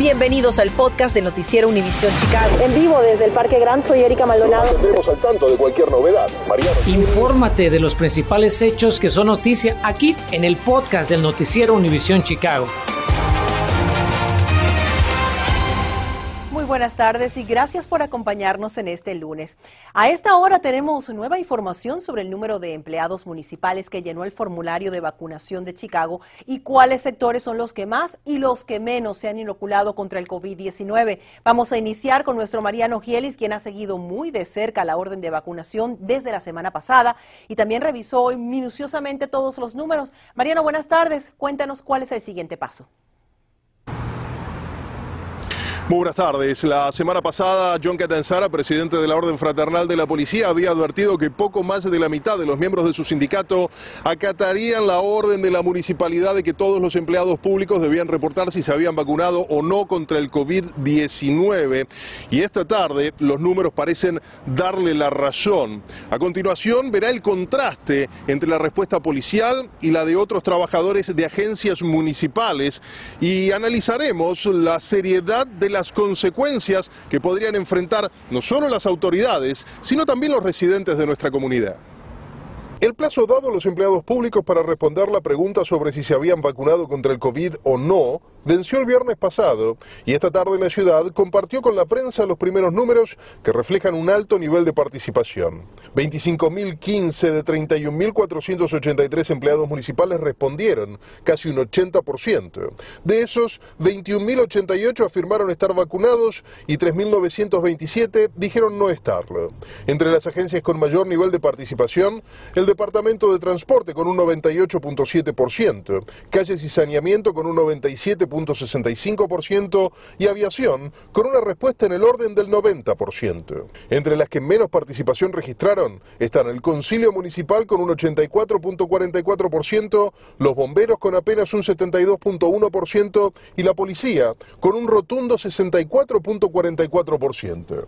Bienvenidos al podcast del Noticiero Univisión Chicago. En vivo desde el Parque Gran, soy Erika Maldonado. Nos al tanto de cualquier novedad. Mariano. Infórmate de los principales hechos que son noticia aquí en el podcast del Noticiero Univisión Chicago. Buenas tardes y gracias por acompañarnos en este lunes. A esta hora tenemos nueva información sobre el número de empleados municipales que llenó el formulario de vacunación de Chicago y cuáles sectores son los que más y los que menos se han inoculado contra el COVID-19. Vamos a iniciar con nuestro Mariano Gielis, quien ha seguido muy de cerca la orden de vacunación desde la semana pasada y también revisó minuciosamente todos los números. Mariano, buenas tardes. Cuéntanos cuál es el siguiente paso. Muy buenas tardes. La semana pasada, John Catanzara, presidente de la Orden Fraternal de la Policía, había advertido que poco más de la mitad de los miembros de su sindicato acatarían la orden de la municipalidad de que todos los empleados públicos debían reportar si se habían vacunado o no contra el COVID-19. Y esta tarde los números parecen darle la razón. A continuación verá el contraste entre la respuesta policial y la de otros trabajadores de agencias municipales y analizaremos la seriedad de la las consecuencias que podrían enfrentar no solo las autoridades, sino también los residentes de nuestra comunidad. El plazo dado a los empleados públicos para responder la pregunta sobre si se habían vacunado contra el COVID o no venció el viernes pasado y esta tarde la ciudad compartió con la prensa los primeros números que reflejan un alto nivel de participación. 25.015 de 31.483 empleados municipales respondieron, casi un 80%. De esos, 21.088 afirmaron estar vacunados y 3.927 dijeron no estarlo. Entre las agencias con mayor nivel de participación, el Departamento de Transporte con un 98.7%, calles y saneamiento con un 97.65% y aviación con una respuesta en el orden del 90%. Entre las que menos participación registraron, están el Concilio Municipal con un 84.44%, los bomberos con apenas un 72.1% y la policía con un rotundo 64.44%.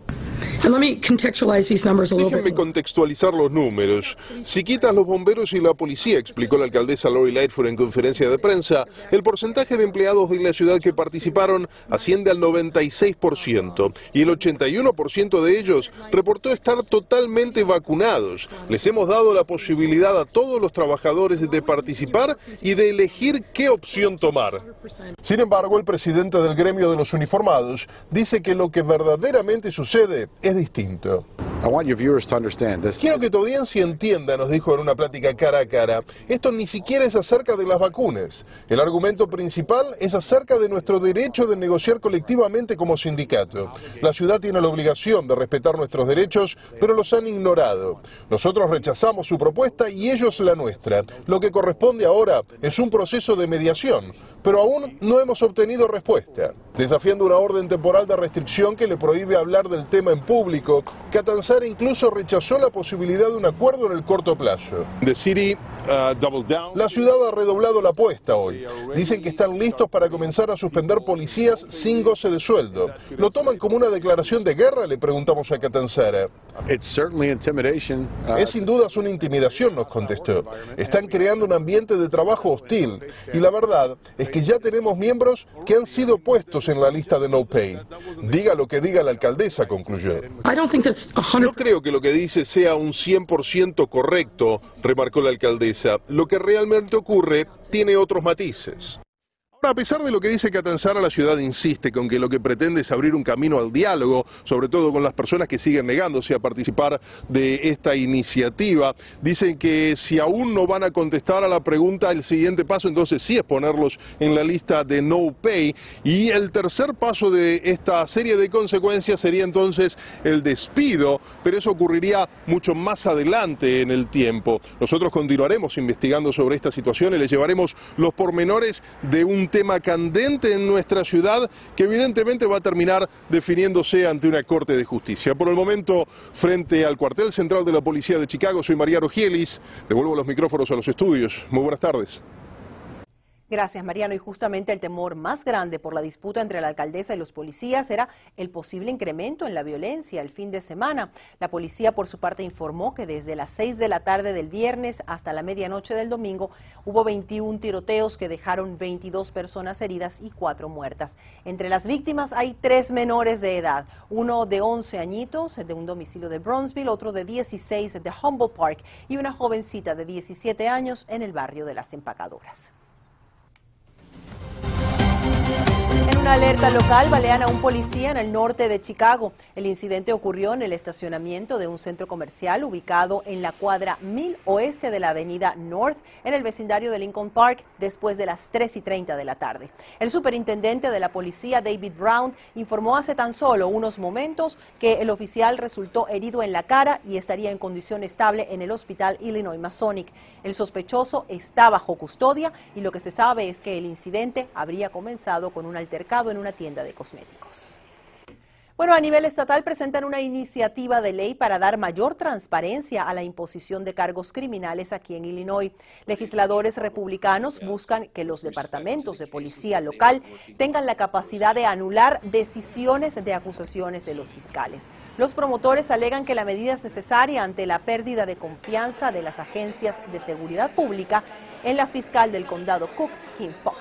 Déjenme contextualizar los números. Si quitas los bomberos y la policía, explicó la alcaldesa Lori Lightfoot en conferencia de prensa, el porcentaje de empleados de la ciudad que participaron asciende al 96% y el 81% de ellos reportó estar totalmente vacunados. Les hemos dado la posibilidad a todos los trabajadores de participar y de elegir qué opción tomar. Sin embargo, el presidente del gremio de los uniformados dice que lo que verdaderamente sucede es distinto. Quiero que tu audiencia entienda, nos dijo en una plática cara a cara, esto ni siquiera es acerca de las vacunas. El argumento principal es acerca de nuestro derecho de negociar colectivamente como sindicato. La ciudad tiene la obligación de respetar nuestros derechos, pero los han ignorado. Nosotros rechazamos su propuesta y ellos la nuestra. Lo que corresponde ahora es un proceso de mediación, pero aún no hemos obtenido respuesta. Desafiando una orden temporal de restricción que le prohíbe hablar del tema en público, Incluso rechazó la posibilidad de un acuerdo en el corto plazo. Uh, la ciudad ha redoblado la apuesta hoy. Dicen que están listos para comenzar a suspender policías sin goce de sueldo. ¿Lo toman como una declaración de guerra? Le preguntamos a Catanzara. Uh, es sin dudas una intimidación, nos contestó. Están creando un ambiente de trabajo hostil. Y la verdad es que ya tenemos miembros que han sido puestos en la lista de no pay. Diga lo que diga la alcaldesa, concluyó. No creo que lo que dice sea un 100% correcto, remarcó la alcaldesa. Lo que realmente ocurre tiene otros matices. A pesar de lo que dice Catanzara, la ciudad insiste con que lo que pretende es abrir un camino al diálogo, sobre todo con las personas que siguen negándose a participar de esta iniciativa. Dicen que si aún no van a contestar a la pregunta, el siguiente paso entonces sí es ponerlos en la lista de no pay. Y el tercer paso de esta serie de consecuencias sería entonces el despido, pero eso ocurriría mucho más adelante en el tiempo. Nosotros continuaremos investigando sobre esta situación y les llevaremos los pormenores de un tema candente en nuestra ciudad que evidentemente va a terminar definiéndose ante una corte de justicia. Por el momento, frente al cuartel central de la Policía de Chicago, soy Mariano Gielis. Devuelvo los micrófonos a los estudios. Muy buenas tardes. Gracias, Mariano. Y justamente el temor más grande por la disputa entre la alcaldesa y los policías era el posible incremento en la violencia el fin de semana. La policía, por su parte, informó que desde las 6 de la tarde del viernes hasta la medianoche del domingo hubo 21 tiroteos que dejaron 22 personas heridas y 4 muertas. Entre las víctimas hay tres menores de edad, uno de 11 añitos de un domicilio de Bronzeville, otro de 16 de Humboldt Park y una jovencita de 17 años en el barrio de las empacadoras. En una alerta local, balean a un policía en el norte de Chicago. El incidente ocurrió en el estacionamiento de un centro comercial ubicado en la cuadra 1000 oeste de la avenida North, en el vecindario de Lincoln Park, después de las 3 y 30 de la tarde. El superintendente de la policía, David Brown, informó hace tan solo unos momentos que el oficial resultó herido en la cara y estaría en condición estable en el hospital Illinois Masonic. El sospechoso está bajo custodia y lo que se sabe es que el incidente habría comenzado con un altercado en una tienda de cosméticos. Bueno, a nivel estatal presentan una iniciativa de ley para dar mayor transparencia a la imposición de cargos criminales aquí en Illinois. Legisladores republicanos buscan que los departamentos de policía local tengan la capacidad de anular decisiones de acusaciones de los fiscales. Los promotores alegan que la medida es necesaria ante la pérdida de confianza de las agencias de seguridad pública en la fiscal del condado Cook, Kim Fox.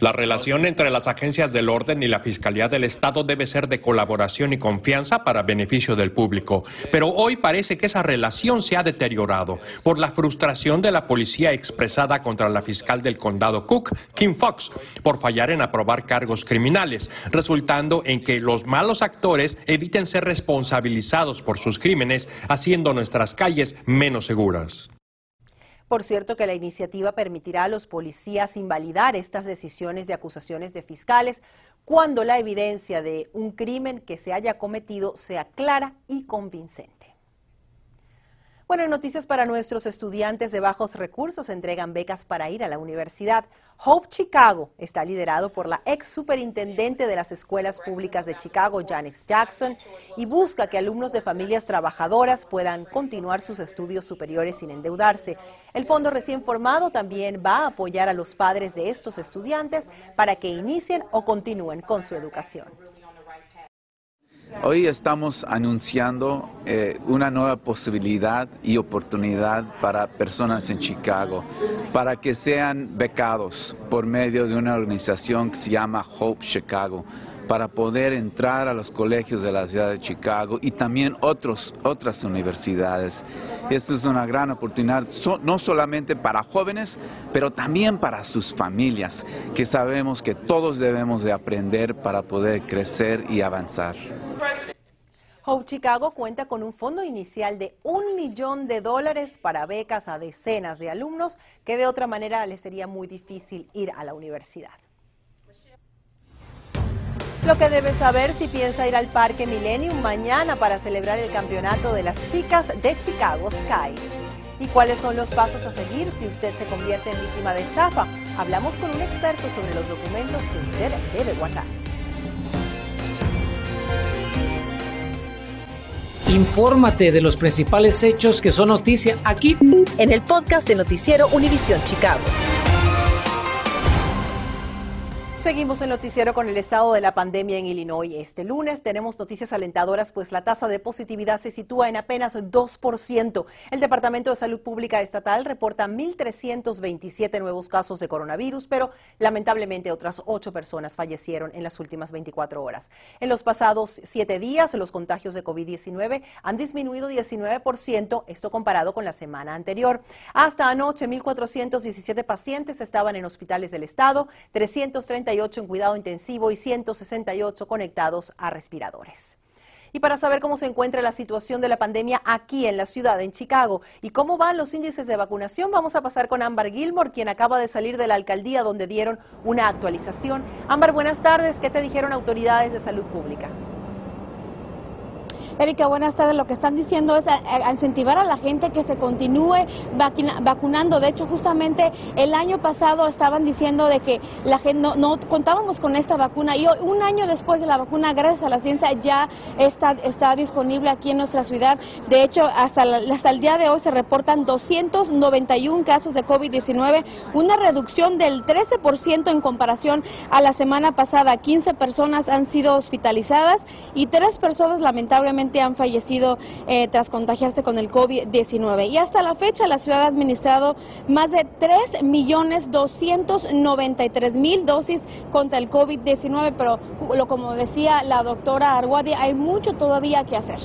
La relación entre las agencias del orden y la Fiscalía del Estado debe ser de colaboración y confianza para beneficio del público. Pero hoy parece que esa relación se ha deteriorado por la frustración de la policía expresada contra la fiscal del condado Cook, Kim Fox, por fallar en aprobar cargos criminales, resultando en que los malos actores eviten ser responsabilizados por sus crímenes, haciendo nuestras calles menos seguras. Por cierto, que la iniciativa permitirá a los policías invalidar estas decisiones de acusaciones de fiscales cuando la evidencia de un crimen que se haya cometido sea clara y convincente. Bueno, noticias para nuestros estudiantes de bajos recursos entregan becas para ir a la universidad. Hope Chicago está liderado por la ex superintendente de las escuelas públicas de Chicago, Janice Jackson, y busca que alumnos de familias trabajadoras puedan continuar sus estudios superiores sin endeudarse. El fondo recién formado también va a apoyar a los padres de estos estudiantes para que inicien o continúen con su educación. Hoy estamos anunciando eh, una nueva posibilidad y oportunidad para personas en Chicago, para que sean becados por medio de una organización que se llama Hope Chicago para poder entrar a los colegios de la ciudad de Chicago y también otros, otras universidades. Esto es una gran oportunidad, no solamente para jóvenes, pero también para sus familias, que sabemos que todos debemos de aprender para poder crecer y avanzar. Hope Chicago cuenta con un fondo inicial de un millón de dólares para becas a decenas de alumnos que de otra manera les sería muy difícil ir a la universidad. Lo que debe saber si piensa ir al Parque Millennium mañana para celebrar el campeonato de las chicas de Chicago Sky. ¿Y cuáles son los pasos a seguir si usted se convierte en víctima de estafa? Hablamos con un experto sobre los documentos que usted debe guardar. Infórmate de los principales hechos que son noticia aquí en el podcast de Noticiero Univisión Chicago. Seguimos el noticiero con el estado de la pandemia en Illinois. Este lunes tenemos noticias alentadoras, pues la tasa de positividad se sitúa en apenas 2%. El Departamento de Salud Pública Estatal reporta 1.327 nuevos casos de coronavirus, pero lamentablemente otras 8 personas fallecieron en las últimas 24 horas. En los pasados 7 días, los contagios de COVID-19 han disminuido 19%, esto comparado con la semana anterior. Hasta anoche, 1.417 pacientes estaban en hospitales del estado, 338 en cuidado intensivo y 168 conectados a respiradores. Y para saber cómo se encuentra la situación de la pandemia aquí en la ciudad, en Chicago, y cómo van los índices de vacunación, vamos a pasar con Ámbar Gilmore, quien acaba de salir de la alcaldía donde dieron una actualización. Ámbar, buenas tardes. ¿Qué te dijeron autoridades de salud pública? Erika, buenas tardes. Lo que están diciendo es a, incentivar a la gente que se continúe vacunando. De hecho, justamente el año pasado estaban diciendo de que la gente no, no contábamos con esta vacuna y hoy, un año después de la vacuna, gracias a la ciencia, ya está, está disponible aquí en nuestra ciudad. De hecho, hasta, hasta el día de hoy se reportan 291 casos de COVID-19, una reducción del 13% en comparación a la semana pasada. 15 personas han sido hospitalizadas y tres personas lamentablemente han fallecido eh, tras contagiarse con el COVID-19. Y hasta la fecha la ciudad ha administrado más de 3 millones 293 mil dosis contra el COVID-19, pero lo, como decía la doctora Arguadi, hay mucho todavía que hacer.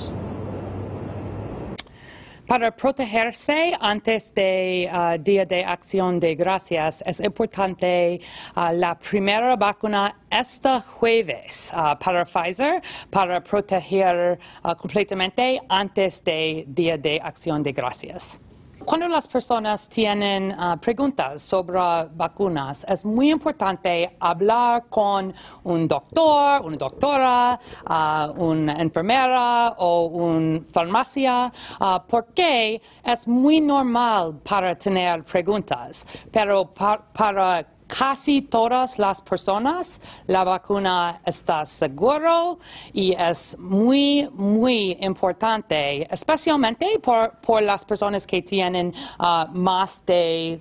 Para protegerse antes del uh, Día de Acción de Gracias, es importante uh, la primera vacuna este jueves uh, para Pfizer para proteger completamente antes del Día de Acción de Gracias. Cuando las personas tienen uh, preguntas sobre vacunas, es muy importante hablar con un doctor, una doctora, uh, una enfermera o una farmacia, uh, porque es muy normal para tener preguntas, pero para casi todas las personas la vacuna está seguro y es muy, muy importante, especialmente por, por las personas que tienen uh, más de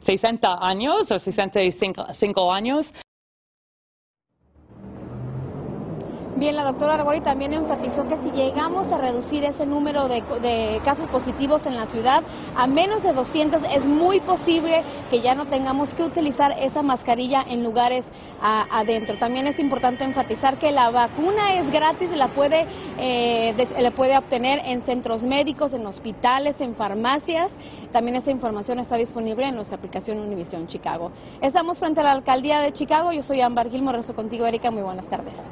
60 años o 65 años. Bien, la doctora Argori también enfatizó que si llegamos a reducir ese número de, casos positivos en la ciudad a menos de 200, es muy posible que ya no tengamos que utilizar esa mascarilla en lugares adentro. También es importante enfatizar que la vacuna es gratis, la puede, eh, la puede obtener en centros médicos, en hospitales, en farmacias. También esta información está disponible en nuestra aplicación Univision Chicago. Estamos frente a la alcaldía de Chicago. Yo soy Amber Gilmore, rezo contigo, Erika. Muy buenas tardes.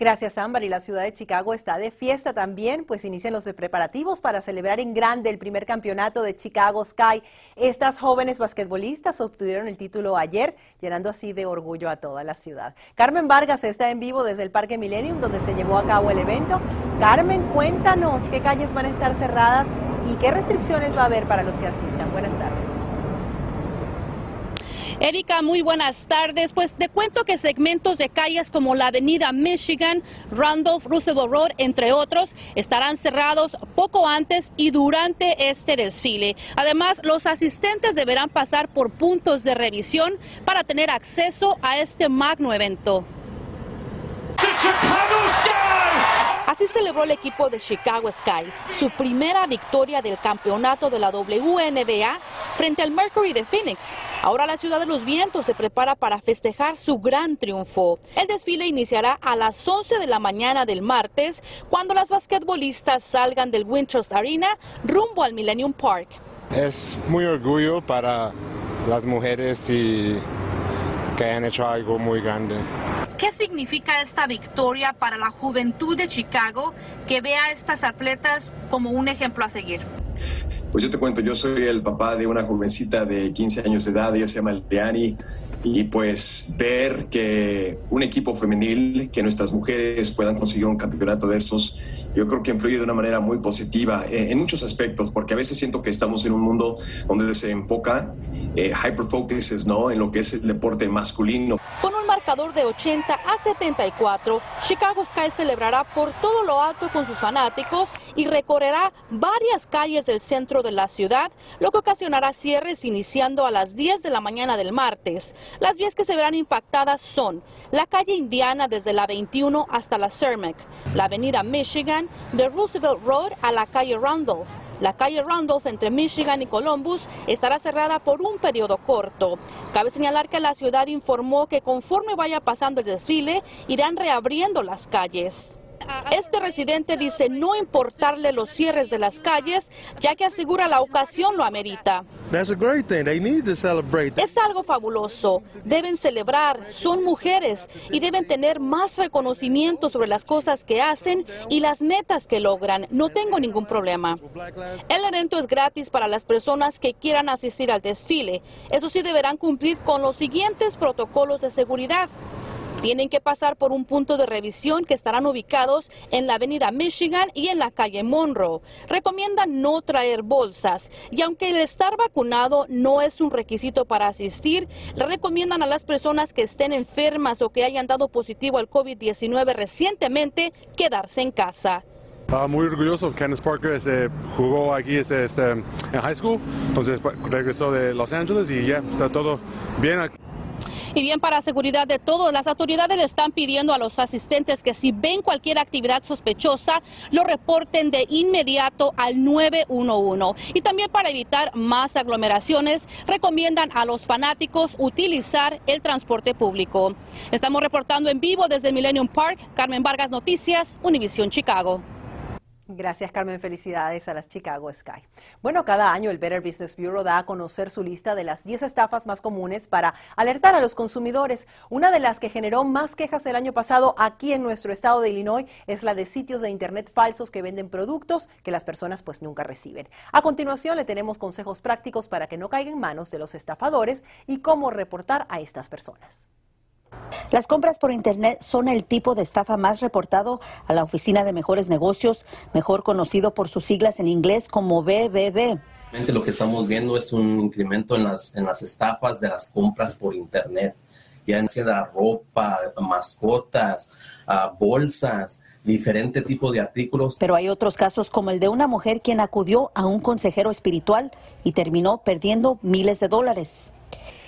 Gracias, Ámbar. Y la ciudad de Chicago está de fiesta también, pues inician los preparativos para celebrar en grande el primer campeonato de Chicago Sky. Estas jóvenes basquetbolistas obtuvieron el título ayer, llenando así de orgullo a toda la ciudad. Carmen Vargas está en vivo desde el Parque Millennium, donde se llevó a cabo el evento. Carmen, cuéntanos qué calles van a estar cerradas y qué restricciones va a haber para los que asistan. Buenas tardes. Erika, muy buenas tardes. Pues te cuento que segmentos de calles como la avenida Michigan, Randolph, Roosevelt Road, entre otros, estarán cerrados poco antes y durante este desfile. Además, los asistentes deberán pasar por puntos de revisión para tener acceso a este magno evento. Así celebró el equipo de Chicago Sky su primera victoria del campeonato de la WNBA frente al Mercury de Phoenix. Ahora la ciudad de los vientos se prepara para festejar su gran triunfo. El desfile iniciará a las 11 de la mañana del martes cuando las basquetbolistas salgan del Wintrust Arena rumbo al Millennium Park. Es muy orgullo para las mujeres y que han hecho algo muy grande. ¿Qué significa esta victoria para la juventud de Chicago que vea a estas atletas como un ejemplo a seguir? Pues yo te cuento, yo soy el papá de una jovencita de 15 años de edad, ella se llama Leani, y pues ver que un equipo femenil, que nuestras mujeres puedan conseguir un campeonato de estos, yo creo que influye de una manera muy positiva en, muchos aspectos, porque a veces siento que estamos en un mundo donde se enfoca eh, hyperfocuses ¿no? en lo que es el deporte masculino. Con un marcador de 80 a 74, Chicago Sky celebrará por todo lo alto con sus fanáticos y recorrerá varias calles del centro de la ciudad, lo que ocasionará cierres iniciando a las 10 de la mañana del martes. Las vías que se verán impactadas son la calle Indiana desde la 21 hasta la Cermak, la avenida Michigan, de Roosevelt Road a la calle Randolph. La calle Randolph entre Michigan y Columbus estará cerrada por un periodo corto. Cabe señalar que la ciudad informó que conforme vaya pasando el desfile, irán reabriendo las calles. Este residente dice no importarle los cierres de las calles, ya que asegura la ocasión lo amerita. Es algo fabuloso. Deben celebrar, son mujeres y deben tener más reconocimiento sobre las cosas que hacen y las metas que logran. No tengo ningún problema. El evento es gratis para las personas que quieran asistir al desfile. Eso sí, deberán cumplir con los siguientes protocolos de seguridad Tienen que pasar por un punto de revisión que estarán ubicados en la avenida Michigan y en la calle Monroe. Recomiendan no traer bolsas y aunque el estar vacunado no es un requisito para asistir, recomiendan a las personas que estén enfermas o que hayan dado positivo al COVID-19 recientemente quedarse en casa. Muy orgulloso. Candace Parker este, jugó aquí este, este, en high school, entonces regresó de Los Ángeles y ya está todo bien. Y bien, para seguridad de todos, las autoridades le están pidiendo a los asistentes que si ven cualquier actividad sospechosa, lo reporten de inmediato al 911. Y también para evitar más aglomeraciones, recomiendan a los fanáticos utilizar el transporte público. Estamos reportando en vivo desde Millennium Park. Carmen Vargas Noticias, Univisión Chicago. Gracias, Carmen. Felicidades a las Chicago Sky. Bueno, cada año el Better Business Bureau da a conocer su lista de las 10 estafas más comunes para alertar a los consumidores. Una de las que generó más quejas el año pasado aquí en nuestro estado de Illinois es la de sitios de Internet falsos que venden productos que las personas pues nunca reciben. A continuación le tenemos consejos prácticos para que no caigan en manos de los estafadores y cómo reportar a estas personas. Las compras por Internet son el tipo de estafa más reportado a la Oficina de Mejores Negocios, mejor conocido por sus siglas en inglés como BBB. Lo que estamos viendo es un incremento en las, en las estafas de las compras por Internet, ya sea ropa, mascotas, ah, bolsas, diferente tipo de artículos. Pero hay otros casos como el de una mujer quien acudió a un consejero espiritual y terminó perdiendo miles de dólares.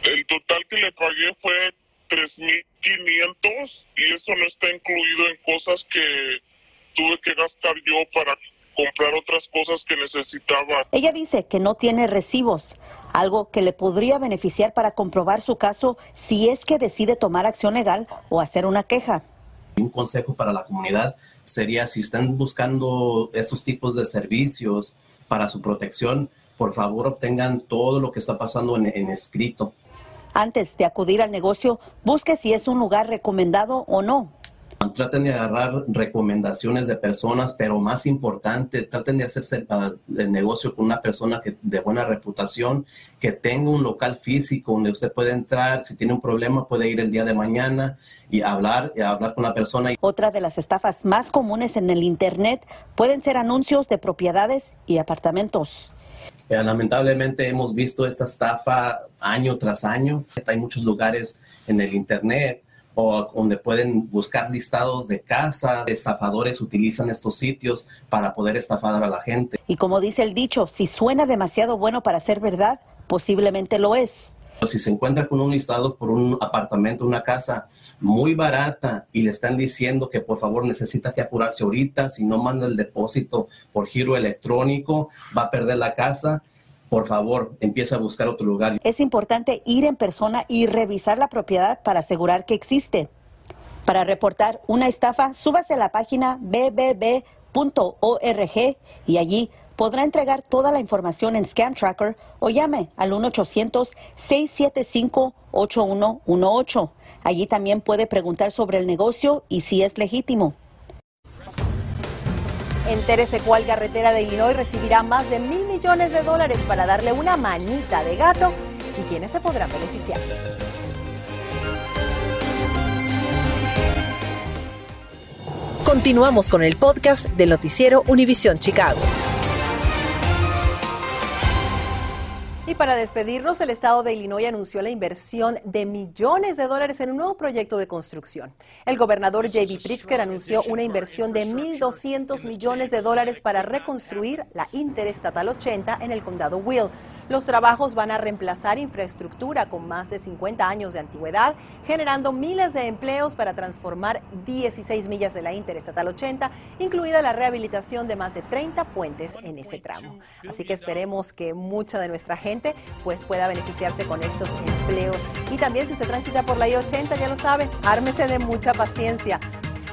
El total que le pagué fue 3.500 y eso no está incluido en cosas que tuve que gastar yo para comprar otras cosas que necesitaba. Ella dice que no tiene recibos, algo que le podría beneficiar para comprobar su caso si es que decide tomar acción legal o hacer una queja. Un consejo para la comunidad sería si están buscando esos tipos de servicios para su protección, por favor obtengan todo lo que está pasando en, en escrito antes de acudir al negocio, busque si es un lugar recomendado o no. Traten de agarrar recomendaciones de personas, pero más importante, traten de hacerse ah, el negocio con una persona que, de buena reputación, que tenga un local físico donde usted puede entrar. Si tiene un problema, puede ir el día de mañana y hablar, y hablar con la persona. Otra de las estafas más comunes en el Internet pueden ser anuncios de propiedades y apartamentos. Eh, lamentablemente hemos visto esta estafa año tras año. Hay muchos lugares en el Internet o donde pueden buscar listados de casas. Estafadores utilizan estos sitios para poder estafar a la gente. Y como dice el dicho, si suena demasiado bueno para ser verdad, posiblemente lo es. Si se encuentra con un listado por un apartamento, una casa muy barata y le están diciendo que por favor necesita que apurarse ahorita, si no manda el depósito por giro electrónico, va a perder la casa. Por favor, empieza a buscar otro lugar. Es importante ir en persona y revisar la propiedad para asegurar que existe. Para reportar una estafa, súbase a la página bbb.org y allí podrá entregar toda la información en Scam Tracker o llame al 1-800-675-8118. Allí también puede preguntar sobre el negocio y si es legítimo. Entérese cuál carretera de Illinois recibirá más de mil millones de dólares para darle una manita de gato y quiénes se podrán beneficiar. Continuamos con el podcast del noticiero Univisión Chicago. Y para despedirnos, el estado de Illinois anunció la inversión de millones de dólares en un nuevo proyecto de construcción. El gobernador J.B. Pritzker anunció una inversión de 1.200 millones de dólares para reconstruir la Interestatal 80 en el condado Will. Los trabajos van a reemplazar infraestructura con más de 50 años de antigüedad, generando miles de empleos para transformar 16 millas de la Interestatal 80, incluida la rehabilitación de más de 30 puentes en ese tramo. Así que esperemos que mucha de nuestra gente pues pueda beneficiarse con estos empleos. Y también si usted transita por la I-80, ya lo sabe, ármese de mucha paciencia.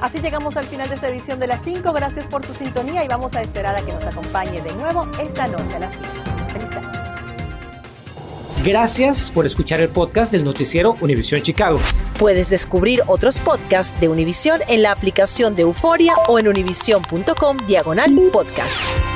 Así llegamos al final de esta edición de las 5. Gracias por su sintonía y vamos a esperar a que nos acompañe de nuevo esta noche a las 10. Feliz tarde. Gracias por escuchar el podcast del noticiero Univisión Chicago. Puedes descubrir otros podcasts de Univisión en la aplicación de Euforia o en univision.com diagonal podcast.